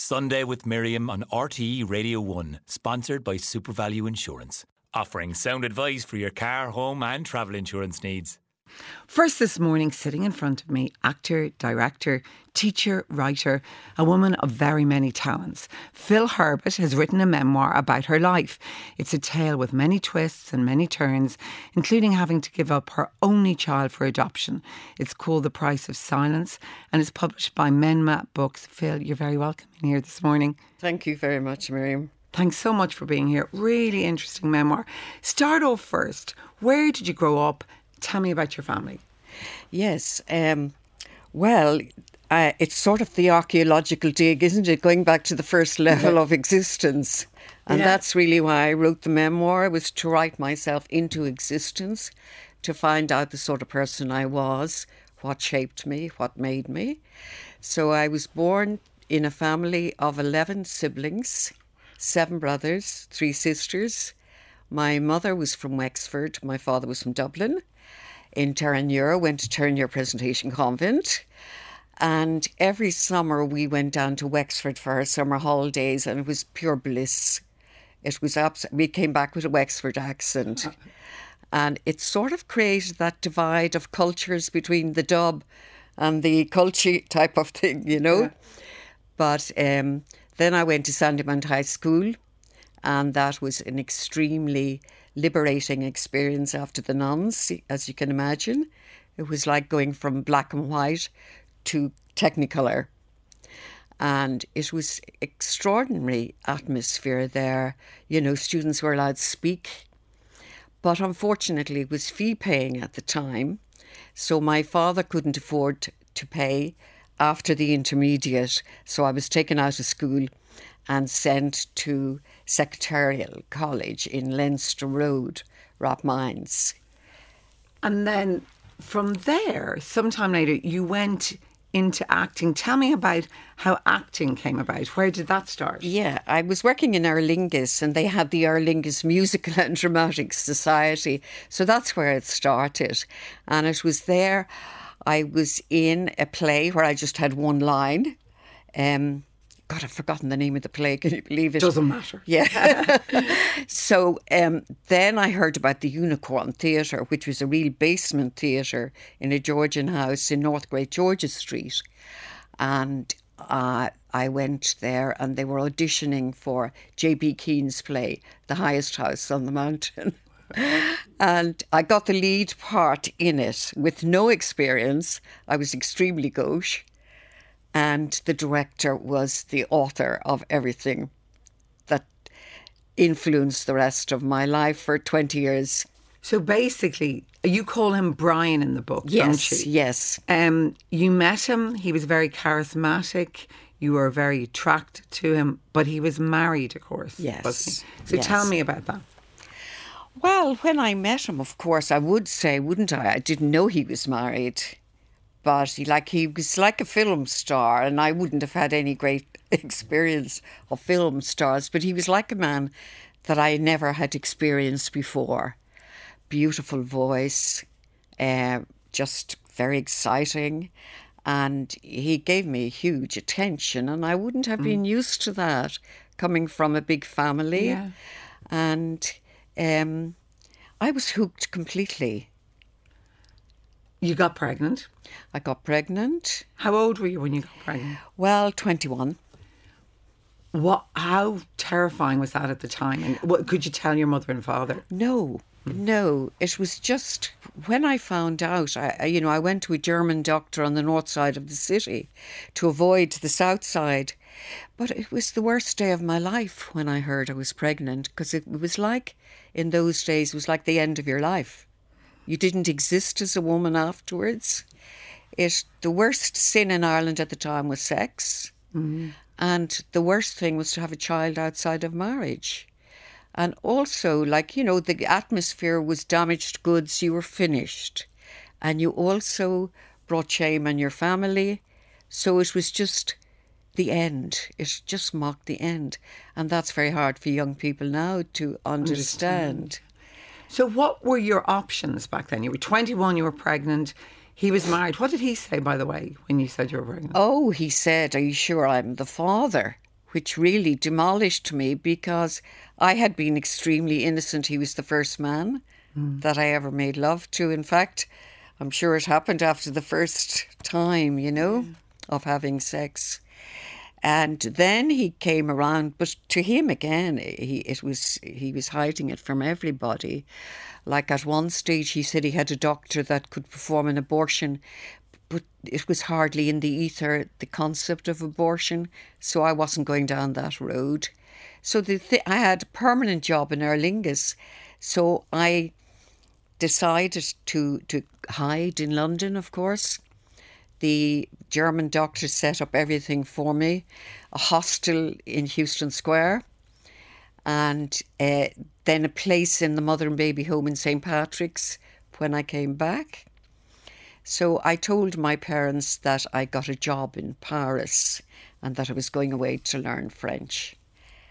Sunday with Miriam on RTE Radio 1, sponsored by SuperValu Insurance, offering sound advice for your car, home, and travel insurance needs. First this morning, sitting in front of me, actor, director, teacher, writer, a woman of very many talents. Phyl Herbert has written a memoir about her life. It's a tale with many twists and many turns, including having to give up her only child for adoption. It's called The Price of Silence and is published by Menma Books. Phyl, you're very welcome in here this morning. Thank you very much, Miriam. Thanks so much for being here. Really interesting memoir. Start off first. Where did you grow up Tell me about your family. Yes. Um, well, uh, it's sort of the archaeological dig, isn't it? Going back to the first level of existence. And yeah. that's really why I wrote the memoir, was to write myself into existence, to find out the sort of person I was, what shaped me, what made me. So I was born in a family of 11 siblings, seven brothers, three sisters. My mother was from Wexford, my father was from Dublin in Terenure, went to Terenure Presentation Convent. And every summer we went down to Wexford for our summer holidays, and it was pure bliss. It was abs- we came back with a Wexford accent, and it sort of created that divide of cultures between the dub and the culture type of thing, you know. Yeah. But um, then I went to Sandymount High School, and that was an extremely liberating experience after the nuns, as you can imagine. It was like going from black and white to technicolor. And it was extraordinary atmosphere there. You know, students were allowed to speak. But unfortunately, it was fee paying at the time. So my father couldn't afford to pay after the intermediate. So I was taken out of school and sent to Secretarial College in Leinster Road, Rathmines. And then from there, sometime later, you went into acting. Tell me about how acting came about. Where did that start? Yeah, I was working in Aer Lingus and they had the Aer Lingus Musical and Dramatic Society. So that's where it started. And it was there I was in a play where I just had one line. Um, God, I've forgotten the name of the play. Can you believe it? Doesn't matter. Yeah. so um, then I heard about the Unicorn Theatre, which was a real basement theatre in a Georgian house in North Great George's Street. And uh, I went there and they were auditioning for J.B. Keane's play, The Highest House on the Mountain. and I got the lead part in it with no experience. I was extremely gauche and the director was the author of everything that influenced the rest of my life for 20 years. So basically, you call him Brian in the book, yes, don't you? Yes. Um, you met him, he was very charismatic. You were very attracted to him, but he was married, of course. Yes. So yes. tell me about that. Well, when I met him, of course, I would say, wouldn't I? I didn't know he was married but he, like he was like a film star, and I wouldn't have had any great experience of film stars, but he was like a man that I never had experienced before. Beautiful voice, uh, just very exciting, and he gave me huge attention, and I wouldn't have mm. been used to that coming from a big family, yeah. and um, I was hooked completely. You got pregnant. I got pregnant. How old were you when you got pregnant? Well, 21. What? How terrifying was that at the time? And what could you tell your mother and father? No, no. It was just when I found out. I, you know, I went to a German doctor on the north side of the city to avoid the south side. But it was the worst day of my life when I heard I was pregnant because it was like, in those days, it was like the end of your life. You didn't exist as a woman afterwards. It the worst sin in Ireland at the time was sex, mm-hmm. and the worst thing was to have a child outside of marriage. And also, like you know, the atmosphere was damaged goods. You were finished, and you also brought shame on your family. So it was just the end. It just marked the end. And that's very hard for young people now to understand. understand. So, what were your options back then? You were 21, you were pregnant. He was married. What did he say, by the way, when you said you were pregnant? Oh, he said, Are you sure I'm the father? which really demolished me because I had been extremely innocent. He was the first man hmm. that I ever made love to. In fact, I'm sure it happened after the first time, you know, of having sex. And then he came around, but to him again, he it was he was hiding it from everybody. Like at one stage, he said he had a doctor that could perform an abortion, but it was hardly in the ether the concept of abortion. So I wasn't going down that road. So the th- I had a permanent job in Aer Lingus, so I decided to to hide in London. Of course, the German doctor set up everything for me, a hostel in Euston Square, and uh, then a place in the mother and baby home in St Patrick's when I came back. So I told my parents that I got a job in Paris and that I was going away to learn French.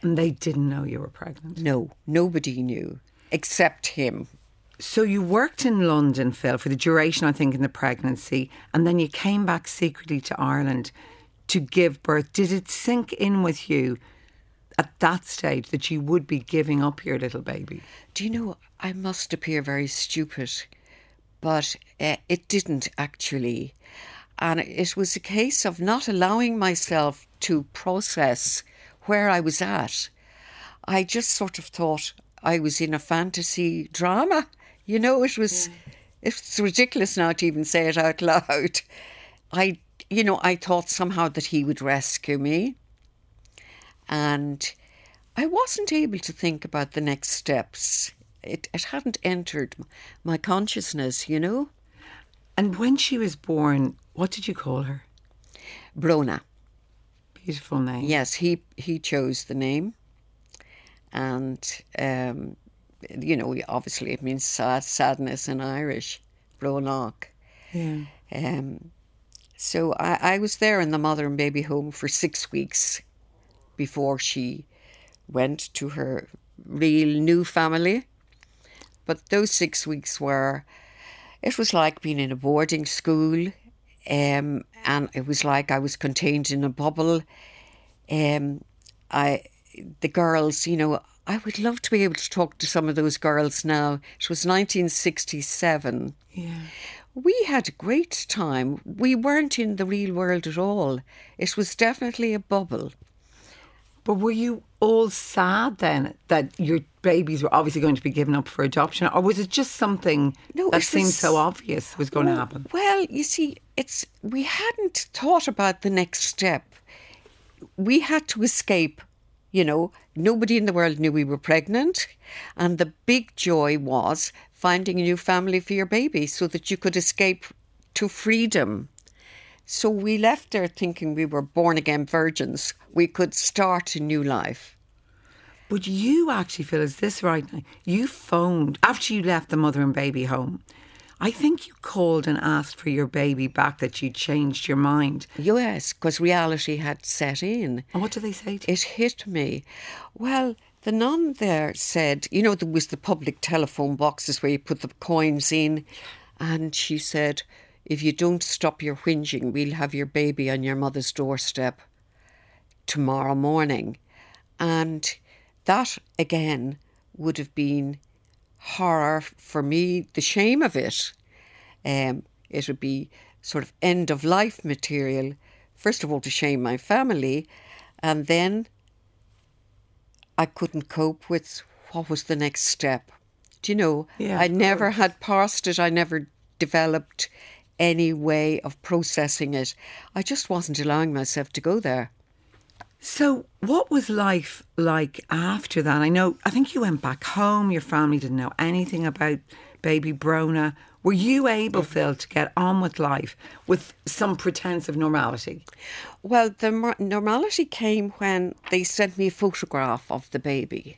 And they didn't know you were pregnant. No, nobody knew except him. So you worked in London, Phyl, for the duration, I think, in the pregnancy, and then you came back secretly to Ireland to give birth. Did it sink in with you at that stage that you would be giving up your little baby? Do you know, I must appear very stupid, but uh, it didn't actually. And it was a case of not allowing myself to process where I was at. I just sort of thought I was in a fantasy drama. You know, it was it's ridiculous now to even say it out loud. I you know, I thought somehow that he would rescue me. And I wasn't able to think about the next steps. It it hadn't entered my consciousness, you know. And when she was born, what did you call her? Brona. Beautiful name. Yes, he he chose the name, and um, you know, obviously it means sad, sadness in Irish, Bronach. Yeah. Um, so I, I was there in the mother and baby home for six weeks before she went to her real new family. But those six weeks were, it was like being in a boarding school, um, and it was like I was contained in a bubble. Um, I, the girls, you know, I would love to be able to talk to some of those girls now. It was 1967. Yeah. We had a great time. We weren't in the real world at all. It was definitely a bubble. But were you all sad then that your babies were obviously going to be given up for adoption, or was it just something No, that seemed so obvious was going to happen? Well, you see, it's we hadn't thought about the next step. We had to escape. You know, nobody in the world knew we were pregnant, and the big joy was finding a new family for your baby so that you could escape to freedom. So we left there thinking we were born again virgins. We could start a new life. But you actually feel, is this right now? You phoned after you left the mother and baby home. I think you called and asked for your baby back that you changed your mind. Yes, because reality had set in. And what did they say to you? It hit me. Well, the nun there said, you know, there was the public telephone boxes where you put the coins in, and she said, if you don't stop your whinging, we'll have your baby on your mother's doorstep tomorrow morning. And that again would have been horror for me, the shame of it. Um, it would be sort of end of life material, first of all, to shame my family, and then I couldn't cope with what was the next step. Do you know? Yeah, I never had passed it, I never developed any way of processing it. I just wasn't allowing myself to go there. So, what was life like after that? I know, I think you went back home, your family didn't know anything about baby Brona. Were you able, Phyl, to get on with life with some pretense of normality? Well, the mor- normality came when they sent me a photograph of the baby.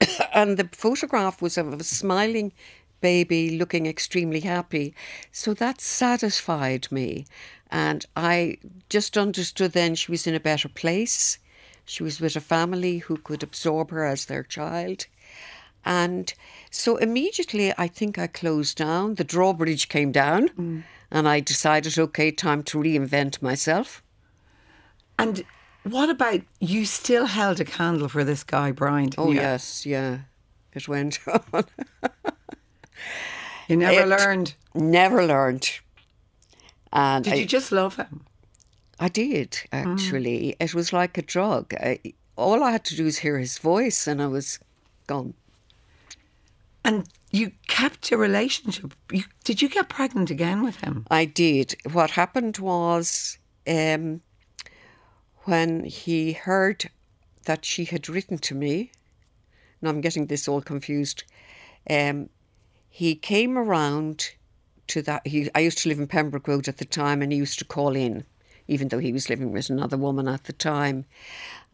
and the photograph was of a smiling baby looking extremely happy. So that satisfied me. And I just understood then she was in a better place. She was with a family who could absorb her as their child. And so immediately I think I closed down. The drawbridge came down. Mm. And I decided, okay, time to reinvent myself. And What about you still held a candle for this guy, Brian? didn't Oh, you? yes, yeah. It went on. You never It- learned. Never learned. And Did I, you just love him? I did, actually. It was like a drug. I, all I had to do was hear his voice and I was gone. And you kept your relationship. You, did you get pregnant again with him? I did. What happened was um, when he heard that she had written to me, now I'm getting this all confused. Um, he came around to that. He, I used to live in Pembroke Road at the time, and he used to call in, even though he was living with another woman at the time.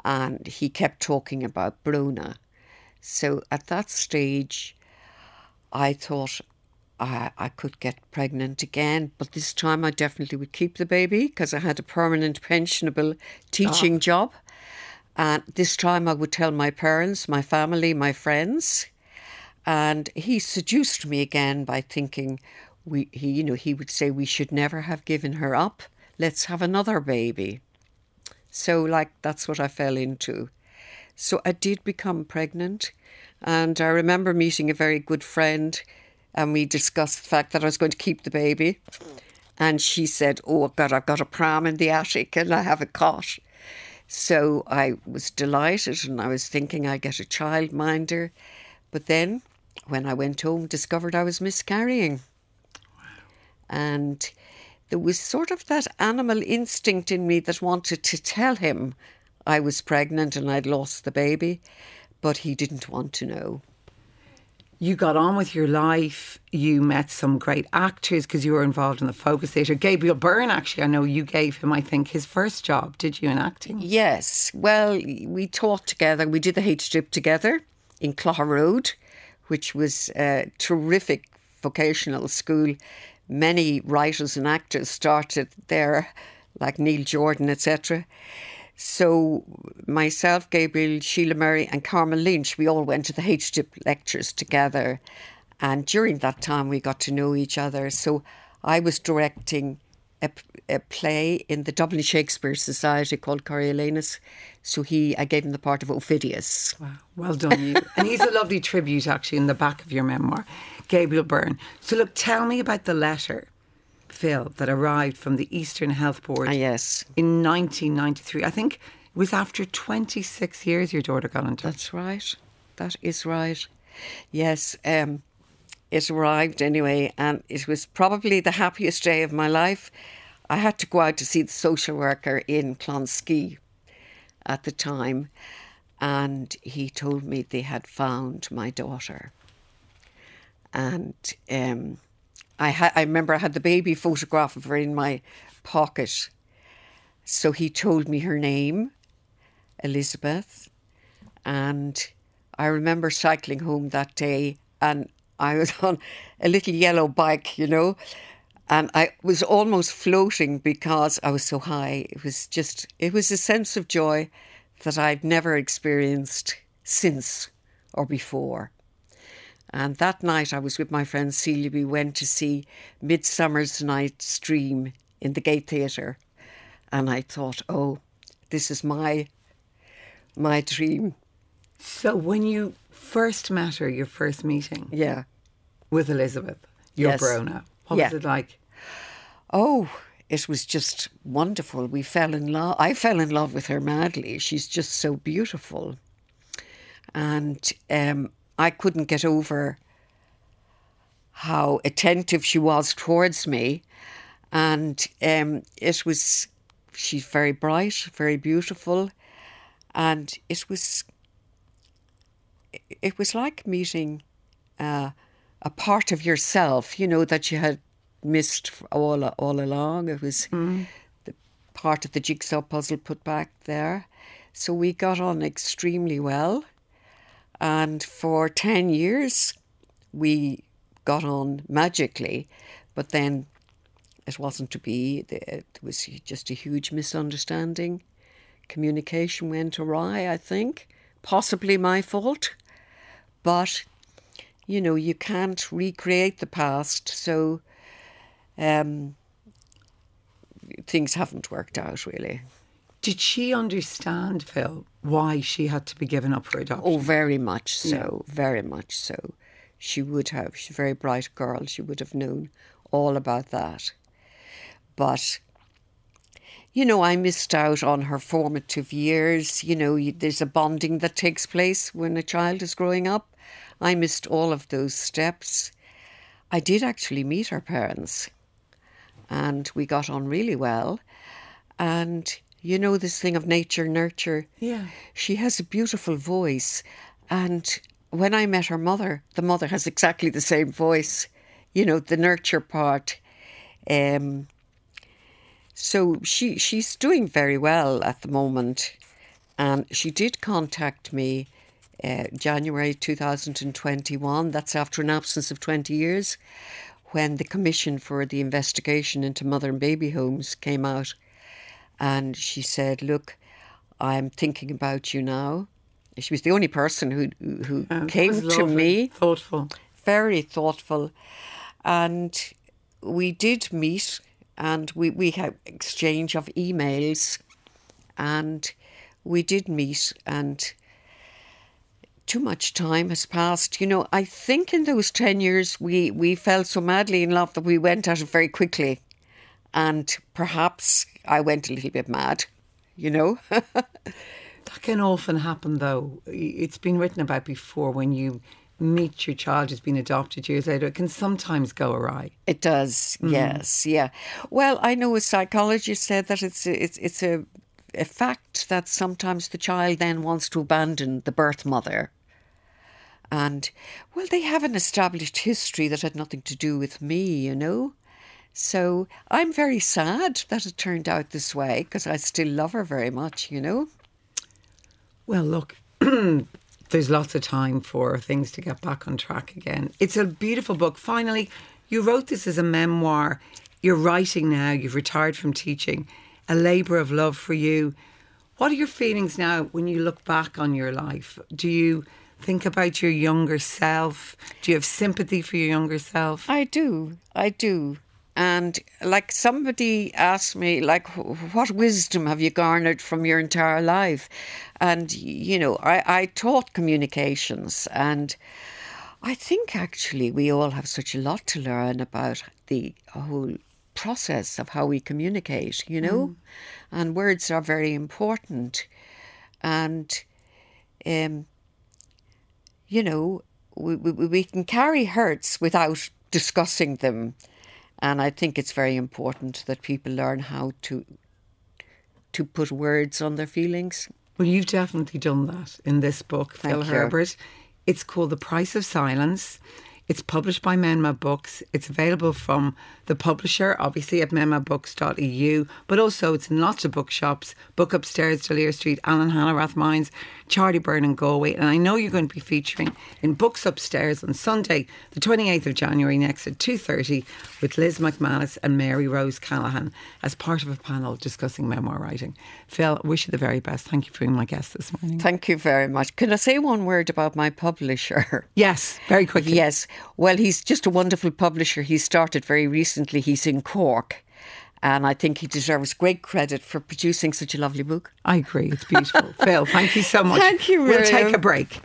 And he kept talking about Brona. So at that stage, I thought I, I could get pregnant again, but this time I definitely would keep the baby because I had a permanent pensionable teaching ah. job. And this time I would tell my parents, my family, my friends. And he seduced me again by thinking we he you know he would say we should never have given her up. Let's have another baby. So like that's what I fell into. So I did become pregnant, and I remember meeting a very good friend, and we discussed the fact that I was going to keep the baby. And she said, "Oh God, I've got a pram in the attic, and I have a cot." So I was delighted, and I was thinking I'd get a childminder. But then, when I went home, discovered I was miscarrying, and there was sort of that animal instinct in me that wanted to tell him I was pregnant and I'd lost the baby, but he didn't want to know. You got on with your life. You met some great actors because you were involved in the Focus Theatre. Gabriel Byrne, actually, I know you gave him, I think, his first job, did you, in acting? Yes, well, we taught together. We did the H Dip together in Clough Road, which was a terrific vocational school. Many writers and actors started there, like Neil Jordan, etc. So myself, Gabriel, Sheila Murray, and Carmen Lynch, we all went to the H Dip lectures together. And during that time, we got to know each other. So I was directing a, a play in the Dublin Shakespeare Society called Coriolanus. So he, I gave him the part of Aufidius. Wow, well done, you. and he's a lovely tribute, actually, in the back of your memoir, Gabriel Byrne. So, look, tell me about the letter, Phyl, that arrived from the Eastern Health Board Ah, yes, in 1993. I think it was after 26 years your daughter got in touch. that's right. That is right. Yes, um, it arrived anyway, and it was probably the happiest day of my life. I had to go out to see the social worker in Clonskeagh at the time, and he told me they had found my daughter. And um, I, ha- I remember I had the baby photograph of her in my pocket. So he told me her name, Elizabeth, and I remember cycling home that day and I was on a little yellow bike, you know, and I was almost floating because I was so high. It was just, it was a sense of joy that I'd never experienced since or before. And that night I was with my friend Celia. We went to see Midsummer's Night's Dream in the Gate Theatre. And I thought, oh, this is my my dream. So, when you first met her, your first meeting Yeah. with Elizabeth, your Yes. Brona, what Yeah. was it like? Oh, it was just wonderful. We fell in love. I fell in love with her madly. She's just so beautiful. And um, I couldn't get over how attentive she was towards me. And um, it was, she's very bright, very beautiful. And it was, it was like meeting uh, a part of yourself, you know, that you had missed all all along. It was the part of the jigsaw puzzle put back there. So we got on extremely well, and for ten years we got on magically, but then it wasn't to be. It was just a huge misunderstanding. Communication went awry. I think possibly my fault, but you know you can't recreate the past, so um, things haven't worked out really. Did she understand, Phyl, why she had to be given up for adoption? Oh, very much so, very much so. She would have. She's a very bright girl. She would have known all about that. But, you know, I missed out on her formative years. You know, there's a bonding that takes place when a child is growing up. I missed all of those steps. I did actually meet her parents, and we got on really well. And you know this thing of nature nurture. Yeah. She has a beautiful voice, and when I met her mother, the mother has exactly the same voice. You know the nurture part. Um, so she she's doing very well at the moment, and she did contact me. Uh, January 2021, that's after an absence of 20 years, when the commission for the investigation into mother and baby homes came out and she said, "Look, I'm thinking about you now." She was the only person who who that came to me, Thoughtful. very thoughtful, and we did meet, and we we had exchange of emails, and we did meet, and too much time has passed. You know, I think in those 10 years we, we fell so madly in love that we went at it very quickly. And perhaps I went a little bit mad, you know? That can often happen, though. It's been written about before when you meet your child who's been adopted years later. It can sometimes go awry. it does, mm-hmm. yes, yeah. Well, I know a psychologist said that it's a, it's, it's a, a fact that sometimes the child then wants to abandon the birth mother. And, well, they have an established history that had nothing to do with me, you know? So I'm very sad that it turned out this way because I still love her very much, you know? Well, look, there's lots of time for things to get back on track again. It's a beautiful book. Finally, you wrote this as a memoir. You're writing now, you've retired from teaching, a labour of love for you. What are your feelings now when you look back on your life? Do you think about your younger self? Do you have sympathy for your younger self? I do, I do. And like somebody asked me, like, what wisdom have you garnered from your entire life? And, you know, I, I taught communications and I think actually we all have such a lot to learn about the whole process of how we communicate, you know? And words are very important. And, um, you know, we, we, we can carry hurts without discussing them. And I think it's very important that people learn how to to put words on their feelings. Well, you've definitely done that in this book, Phyl you. Herbert. It's called The Price of Silence. It's published by Menma Books. It's available from the publisher, obviously at menmabooks.eu, but also it's in lots of bookshops, Book Upstairs, D'Olier Street, Alan Hanna Rathmines, Charlie Byrne and Galway. And I know you're going to be featuring in Books Upstairs on Sunday, the 28th of January next at 2.30 with Liz McManus and Mary Rose Callaghan as part of a panel discussing memoir writing. Phyl, wish you the very best. Thank you for being my guest this morning. Thank you very much. Can I say one word about my publisher? Yes, very quickly. Yes. Well, he's just a wonderful publisher. He started very recently. He's in Cork. And I think he deserves great credit for producing such a lovely book. I agree. It's beautiful. Phyl, thank you so much. Thank you, We'll take a break.